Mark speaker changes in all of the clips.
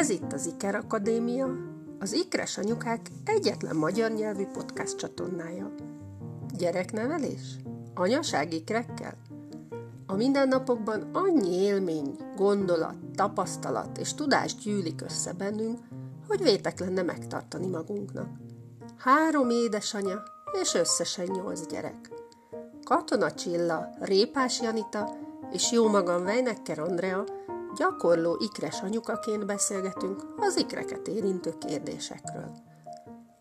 Speaker 1: Ez itt az Iker Akadémia, az Ikres Anyukák egyetlen magyar nyelvű podcast csatornája. Gyereknevelés? Anyaság ikrekkel? A mindennapokban annyi élmény, gondolat, tapasztalat és tudás gyűlik össze bennünk, hogy vétek lenne megtartani magunknak. Három édesanya és összesen nyolc gyerek. Katona Csilla, Répás Janita és jó magam Vejnekker Andrea gyakorló ikres anyukaként beszélgetünk az ikreket érintő kérdésekről.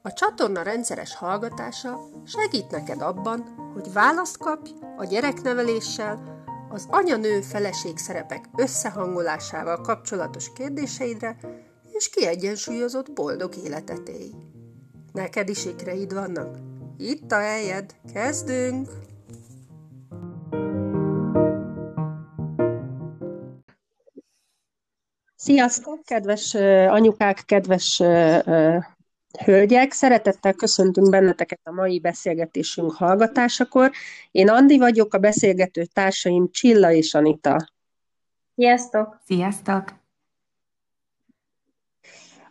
Speaker 1: A csatorna rendszeres hallgatása segít neked abban, hogy választ kapj a gyerekneveléssel, az anya-nő feleség szerepek összehangolásával kapcsolatos kérdéseidre, és kiegyensúlyozott boldog életet élj. Neked is ikreid vannak? Itt a helyed, kezdünk! Sziasztok, kedves anyukák, kedves hölgyek! Szeretettel köszöntünk benneteket a mai beszélgetésünk hallgatásakor. Én Andi vagyok, a beszélgető társaim Csilla és Anita.
Speaker 2: Sziasztok!
Speaker 3: Sziasztok!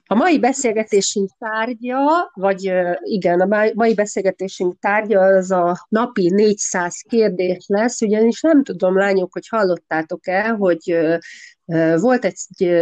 Speaker 1: A mai beszélgetésünk tárgya, vagy igen, a mai beszélgetésünk tárgya az a napi 400 kérdés lesz, ugyanis nem tudom, lányok, hogy hallottátok-e, hogy volt egy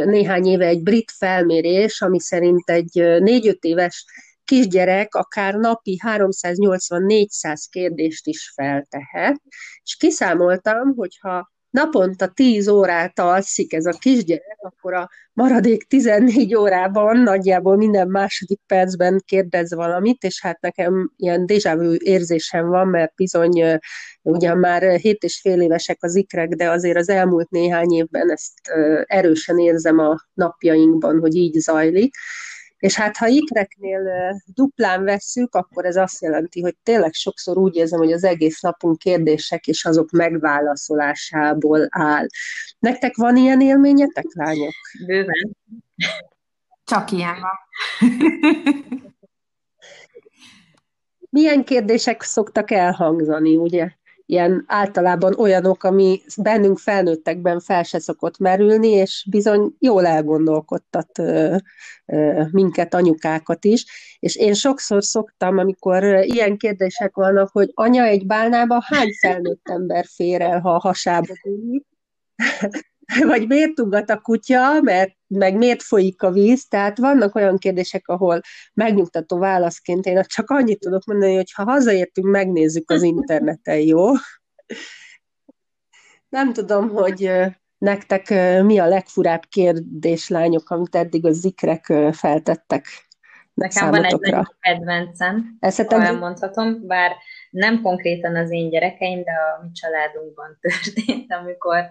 Speaker 1: néhány éve egy brit felmérés, ami szerint egy 4-5 éves kisgyerek akár napi 380-400 kérdést is feltehet, és kiszámoltam, hogyha naponta 10 órát alszik ez a kisgyerek, akkor a maradék 14 órában nagyjából minden második percben kérdez valamit, és hát nekem ilyen déjà vu érzésem van, mert bizony ugyan már 7 és fél évesek az ikrek, de azért az elmúlt néhány évben ezt erősen érzem a napjainkban, hogy így zajlik. És hát ha ikreknél duplán vesszük, akkor ez azt jelenti, hogy tényleg sokszor úgy érzem, hogy az egész napunk kérdések és azok megválaszolásából áll. Nektek van ilyen élményetek, lányok?
Speaker 2: Bőven.
Speaker 3: Csak ilyen van.
Speaker 1: Milyen kérdések szoktak elhangzani, ugye? Ilyen általában olyanok, ami bennünk felnőttekben fel se szokott merülni, és bizony jól elgondolkodtat ö, ö, minket, anyukákat is. És én sokszor szoktam, amikor ilyen kérdések vannak, hogy anya egy bálnába hány felnőtt ember fér el, ha a hasába bújik? vagy miért ugat a kutya, mert meg miért folyik a víz, tehát vannak olyan kérdések, ahol megnyugtató válaszként én csak annyit tudok mondani, hogy ha hazaértünk, megnézzük az interneten, jó? Nem tudom, hogy nektek mi a legfurább kérdés, lányok, amit eddig a zikrek feltettek
Speaker 2: Nekem számotokra. van egy kedvencem, Eszetem... elmondhatom, bár nem konkrétan az én gyerekeim, de a mi családunkban történt, amikor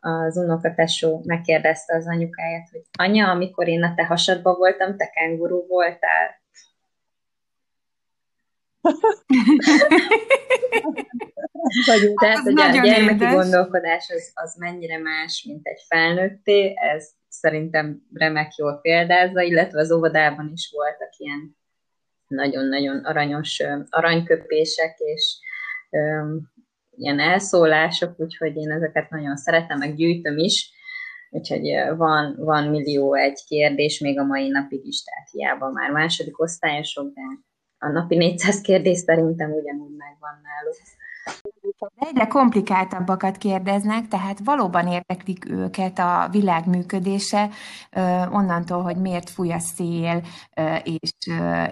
Speaker 2: az unokatesó megkérdezte az anyukáját, hogy anya, amikor én a te hasadba voltam, te kenguru voltál? Tehát, hogy a gyermeki édes. gondolkodás az, az mennyire más, mint egy felnőtté, ez szerintem remek jól példázza, illetve az óvodában is voltak ilyen nagyon-nagyon aranyos aranyköpések, és ilyen elszólások, úgyhogy én ezeket nagyon szeretem, meg gyűjtöm is, úgyhogy van, van millió egy kérdés még a mai napig is, tehát hiába már második osztályosok, de a napi 400 kérdés szerintem ugyanúgy megvan náluk.
Speaker 3: De egyre komplikáltabbakat kérdeznek, tehát valóban érdeklik őket a világ működése, onnantól, hogy miért fúj a szél, és,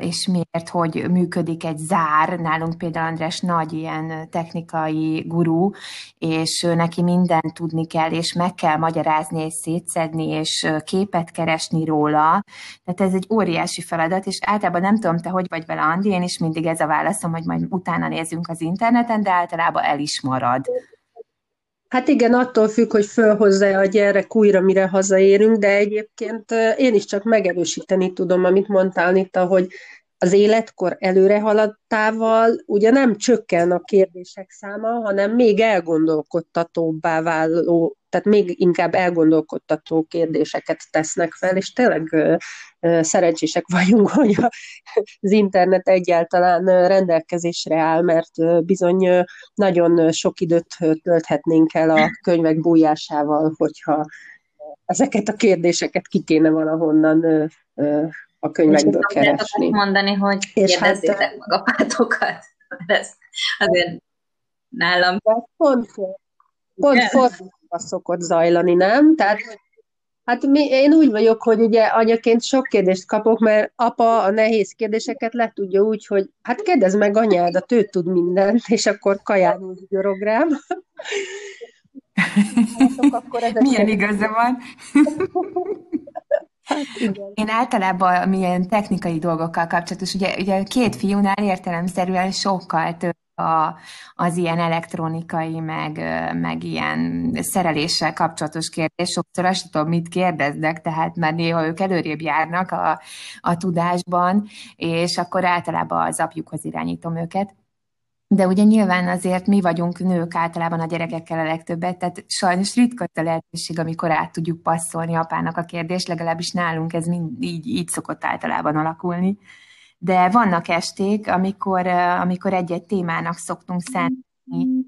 Speaker 3: és miért, hogy működik egy zár. Nálunk például András nagy ilyen technikai gurú, és neki mindent tudni kell, és meg kell magyarázni, és szétszedni, és képet keresni róla. Tehát ez egy óriási feladat, és általában nem tudom, te hogy vagy vele, Andi, én is mindig ez a válaszom, hogy majd utána nézzünk az interneten, de általában el is marad.
Speaker 1: Hát igen, attól függ, hogy fölhozza a gyerek újra, mire hazaérünk, de egyébként én is csak megerősíteni tudom, amit mondtál, Nita, hogy az életkor előre haladtával ugye nem csökken a kérdések száma, hanem még elgondolkodtatóbbá váló, tehát még inkább elgondolkodtató kérdéseket tesznek fel, és tényleg szerencsések vagyunk, hogy az internet egyáltalán rendelkezésre áll, mert bizony nagyon sok időt tölthetnénk el a könyvek bújásával, hogyha ezeket a kérdéseket ki kéne valahonnan a könyvekből és keresni.
Speaker 2: mondani, hogy és kérdezzétek hát, meg apátokat. Ez azért nálam...
Speaker 1: Pont, pont fordítva szokott zajlani, nem? Tehát Hát mi, én úgy vagyok, hogy ugye anyaként sok kérdést kapok, mert apa a nehéz kérdéseket le tudja úgy, hogy hát kérdezz meg anyádat, ő tud mindent, és akkor kaján úgy rám.
Speaker 3: Hát, akkor Milyen igaza van? Hát, Én általában milyen technikai dolgokkal kapcsolatos, ugye, ugye két fiúnál értelemszerűen sokkal több a, az ilyen elektronikai, meg, meg ilyen szereléssel kapcsolatos kérdés. Sokszor azt tudom, mit kérdeznek, tehát már néha ők előrébb járnak a, a tudásban, és akkor általában az apjukhoz irányítom őket. De ugye nyilván azért mi vagyunk nők általában a gyerekekkel a legtöbbet, tehát sajnos ritka a lehetőség, amikor át tudjuk passzolni apának a kérdést, legalábbis nálunk ez mind, így, így szokott általában alakulni. De vannak esték, amikor, amikor egy-egy témának szoktunk szentelni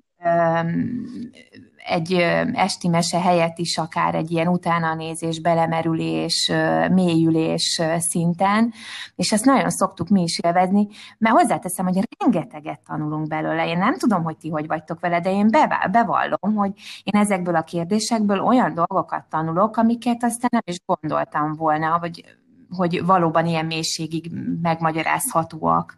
Speaker 3: egy esti mese helyett is akár egy ilyen utánanézés, belemerülés, mélyülés szinten, és ezt nagyon szoktuk mi is élvezni, mert hozzáteszem, hogy rengeteget tanulunk belőle. Én nem tudom, hogy ti hogy vagytok vele, de én bevallom, hogy én ezekből a kérdésekből olyan dolgokat tanulok, amiket aztán nem is gondoltam volna, vagy hogy valóban ilyen mélységig megmagyarázhatóak.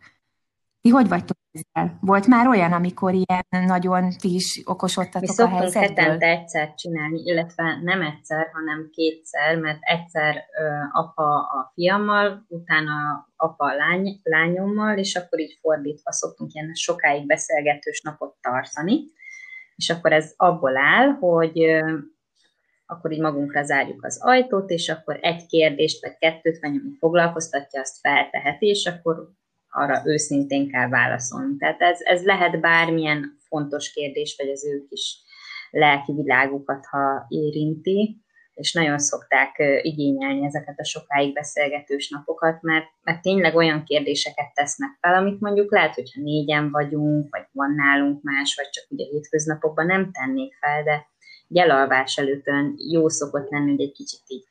Speaker 3: Ti hogy vagytok ezzel? Volt már olyan, amikor ilyen nagyon ti is okosodtatok Mi a helyzetből?
Speaker 2: hetente egyszer csinálni, illetve nem egyszer, hanem kétszer, mert egyszer ö, apa a fiammal, utána apa a lány, lányommal, és akkor így fordítva szoktunk ilyen sokáig beszélgetős napot tartani. És akkor ez abból áll, hogy ö, akkor így magunkra zárjuk az ajtót, és akkor egy kérdést vagy kettőt, vagy ami foglalkoztatja, azt felteheti, és akkor arra őszintén kell válaszolni. Tehát ez, ez lehet bármilyen fontos kérdés, vagy az ő kis lelki világukat, ha érinti, és nagyon szokták igényelni ezeket a sokáig beszélgetős napokat, mert, mert tényleg olyan kérdéseket tesznek fel, amit mondjuk lehet, hogyha négyen vagyunk, vagy van nálunk más, vagy csak ugye hétköznapokban nem tennék fel, de gyelalvás előttön jó szokott lenni, hogy egy kicsit így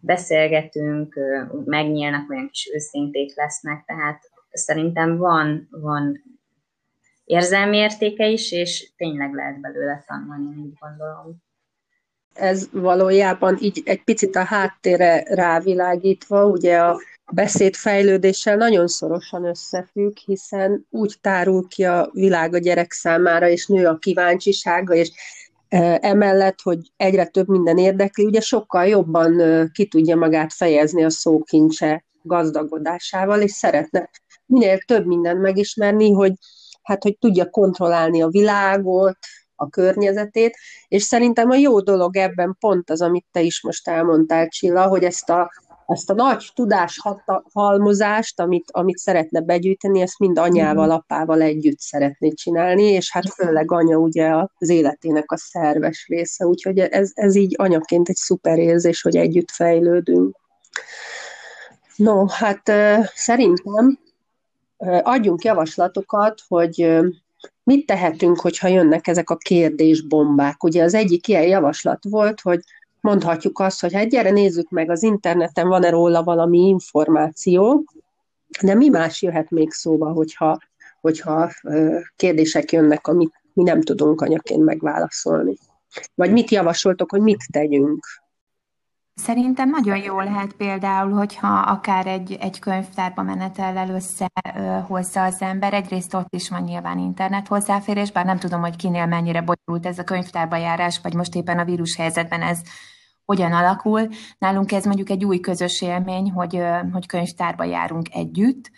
Speaker 2: beszélgetünk, megnyílnak, olyan kis őszinték lesznek, tehát szerintem van, van érzelmi értéke is, és tényleg lehet belőle tanulni, úgy gondolom.
Speaker 1: Ez valójában így egy picit a háttérre rávilágítva, ugye a beszédfejlődéssel nagyon szorosan összefügg, hiszen úgy tárul ki a világ a gyerek számára, és nő a kíváncsisága, és emellett, hogy egyre több minden érdekli, ugye sokkal jobban ki tudja magát fejezni a szókincse gazdagodásával, és szeretne minél több mindent megismerni, hogy hát, hogy tudja kontrollálni a világot, a környezetét, és szerintem a jó dolog ebben pont az, amit te is most elmondtál, Csilla, hogy ezt a ezt a nagy tudás halmozást, amit, amit szeretne begyűjteni, ezt mind anyával, mhm. apával együtt szeretné csinálni, és hát főleg anya ugye az életének a szerves része, úgyhogy ez, ez így anyaként egy szuper érzés, hogy együtt fejlődünk. No, hát szerintem adjunk javaslatokat, hogy mit tehetünk, hogyha jönnek ezek a kérdésbombák. Ugye az egyik ilyen javaslat volt, hogy mondhatjuk azt, hogy hát gyere, nézzük meg, az interneten van-e róla valami információ, de mi más jöhet még szóba, hogyha, hogyha kérdések jönnek, amit mi nem tudunk anyaként megválaszolni. Vagy mit javasoltok, hogy mit tegyünk?
Speaker 3: Szerintem nagyon jó lehet például, hogyha akár egy, egy könyvtárba menetellel összehozza az ember. Egyrészt ott is van nyilván internet hozzáférés, bár nem tudom, hogy kinél mennyire bonyolult ez a könyvtárba járás, vagy most éppen a vírus helyzetben ez hogyan alakul. Nálunk ez mondjuk egy új közös élmény, hogy, hogy könyvtárba járunk együtt,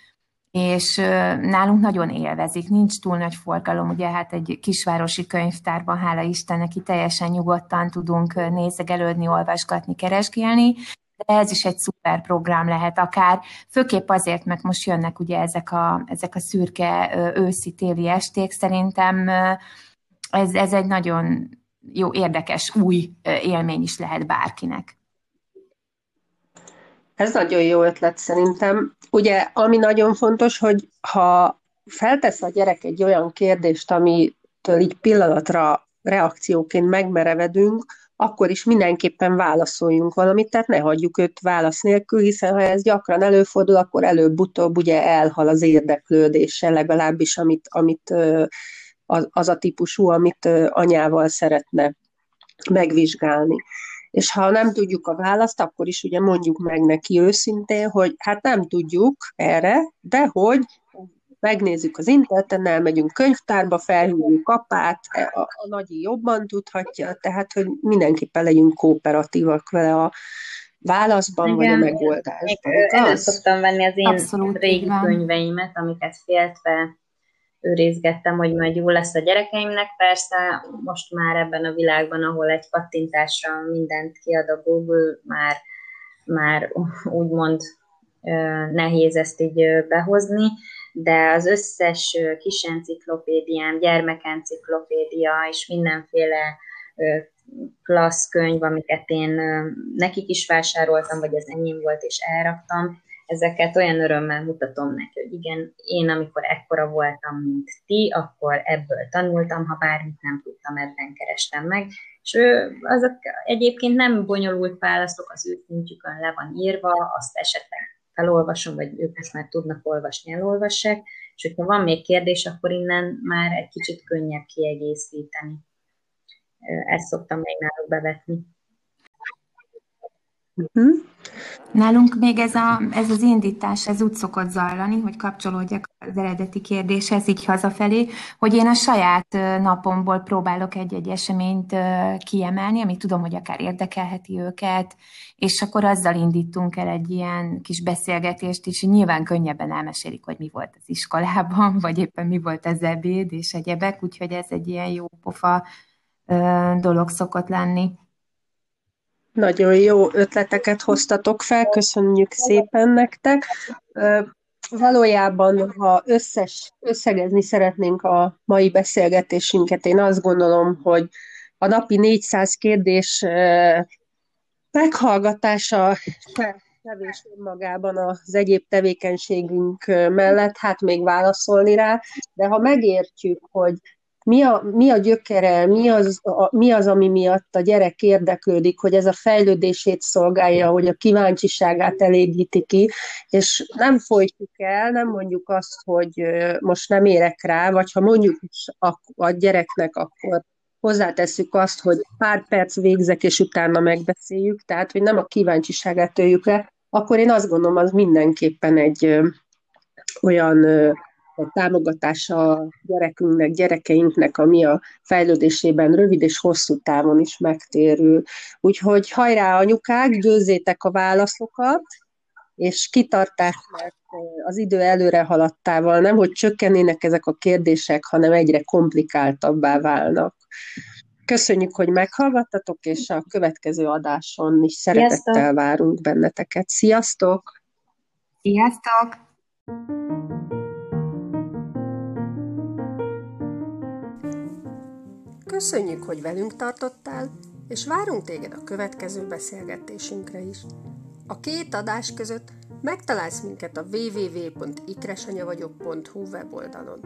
Speaker 3: és nálunk nagyon élvezik, nincs túl nagy forgalom, ugye hát egy kisvárosi könyvtárban, hála Istennek, itt teljesen nyugodtan tudunk nézegelődni, olvasgatni, keresgélni, de ez is egy szuper program lehet akár, főképp azért, mert most jönnek ugye ezek a, ezek a szürke őszi-téli esték, szerintem ez, ez egy nagyon jó, érdekes, új élmény is lehet bárkinek.
Speaker 1: Ez nagyon jó ötlet szerintem. Ugye, ami nagyon fontos, hogy ha feltesz a gyerek egy olyan kérdést, amitől így pillanatra reakcióként megmerevedünk, akkor is mindenképpen válaszoljunk valamit, tehát ne hagyjuk őt válasz nélkül, hiszen ha ez gyakran előfordul, akkor előbb-utóbb ugye elhal az érdeklődése, legalábbis amit, amit az a típusú, amit anyával szeretne megvizsgálni. És ha nem tudjuk a választ, akkor is ugye mondjuk meg neki őszintén, hogy hát nem tudjuk erre, de hogy megnézzük az interneten, elmegyünk könyvtárba, felhívjuk apát, e, a, a nagyi jobban tudhatja, tehát, hogy mindenképpen legyünk kooperatívak vele a válaszban, Igen. vagy a megoldásban.
Speaker 2: Elő szoktam venni az én Abszolút, régi igen. könyveimet, amiket féltve őrizgettem, hogy majd jó lesz a gyerekeimnek. Persze most már ebben a világban, ahol egy kattintásra mindent kiad a Google, már, már úgymond nehéz ezt így behozni, de az összes kis enciklopédiám, gyermekenciklopédia és mindenféle klassz könyv, amiket én nekik is vásároltam, vagy az enyém volt, és elraktam, ezeket olyan örömmel mutatom neki, hogy igen, én amikor ekkora voltam, mint ti, akkor ebből tanultam, ha bármit nem tudtam, ebben kerestem meg. És ő, azok egyébként nem bonyolult válaszok, az ő szintjükön le van írva, azt esetleg felolvasom, vagy ők ezt már tudnak olvasni, elolvassák, és hogyha van még kérdés, akkor innen már egy kicsit könnyebb kiegészíteni. Ezt szoktam még náluk bevetni.
Speaker 3: Uh-huh. Nálunk még ez, a, ez az indítás, ez úgy szokott zajlani, hogy kapcsolódjak az eredeti kérdéshez, így hazafelé, hogy én a saját napomból próbálok egy-egy eseményt kiemelni, amit tudom, hogy akár érdekelheti őket, és akkor azzal indítunk el egy ilyen kis beszélgetést, és nyilván könnyebben elmesélik, hogy mi volt az iskolában, vagy éppen mi volt az ebéd, és egyebek, úgyhogy ez egy ilyen jó pofa dolog szokott lenni.
Speaker 1: Nagyon jó ötleteket hoztatok fel, köszönjük szépen nektek. Valójában, ha összes, összegezni szeretnénk a mai beszélgetésünket, én azt gondolom, hogy a napi 400 kérdés meghallgatása kevés önmagában az egyéb tevékenységünk mellett, hát még válaszolni rá, de ha megértjük, hogy mi a, mi a gyökere, mi az, a, mi az, ami miatt a gyerek érdeklődik, hogy ez a fejlődését szolgálja, hogy a kíváncsiságát elégíti ki, és nem folytjuk el, nem mondjuk azt, hogy most nem érek rá, vagy ha mondjuk a, a gyereknek, akkor hozzátesszük azt, hogy pár perc végzek, és utána megbeszéljük, tehát, hogy nem a kíváncsiságát töljük le, akkor én azt gondolom, az mindenképpen egy ö, olyan ö, a támogatása a gyerekünknek, gyerekeinknek, ami a fejlődésében rövid és hosszú távon is megtérül. Úgyhogy hajrá anyukák, győzzétek a válaszokat, és kitartás, mert az idő előre haladtával nem, hogy csökkennének ezek a kérdések, hanem egyre komplikáltabbá válnak. Köszönjük, hogy meghallgattatok, és a következő adáson is szeretettel Sziasztok. várunk benneteket. Sziasztok!
Speaker 3: Sziasztok!
Speaker 1: Köszönjük, hogy velünk tartottál, és várunk téged a következő beszélgetésünkre is. A két adás között megtalálsz minket a www.ikresanyavagyok.hu weboldalon.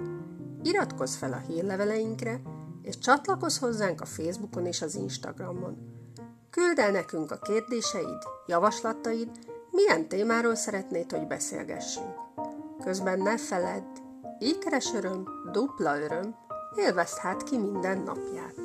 Speaker 1: Iratkozz fel a hírleveleinkre, és csatlakozz hozzánk a Facebookon és az Instagramon. Küld el nekünk a kérdéseid, javaslataid, milyen témáról szeretnéd, hogy beszélgessünk. Közben ne feledd, ikres öröm, dupla öröm, élvezd hát ki minden napját.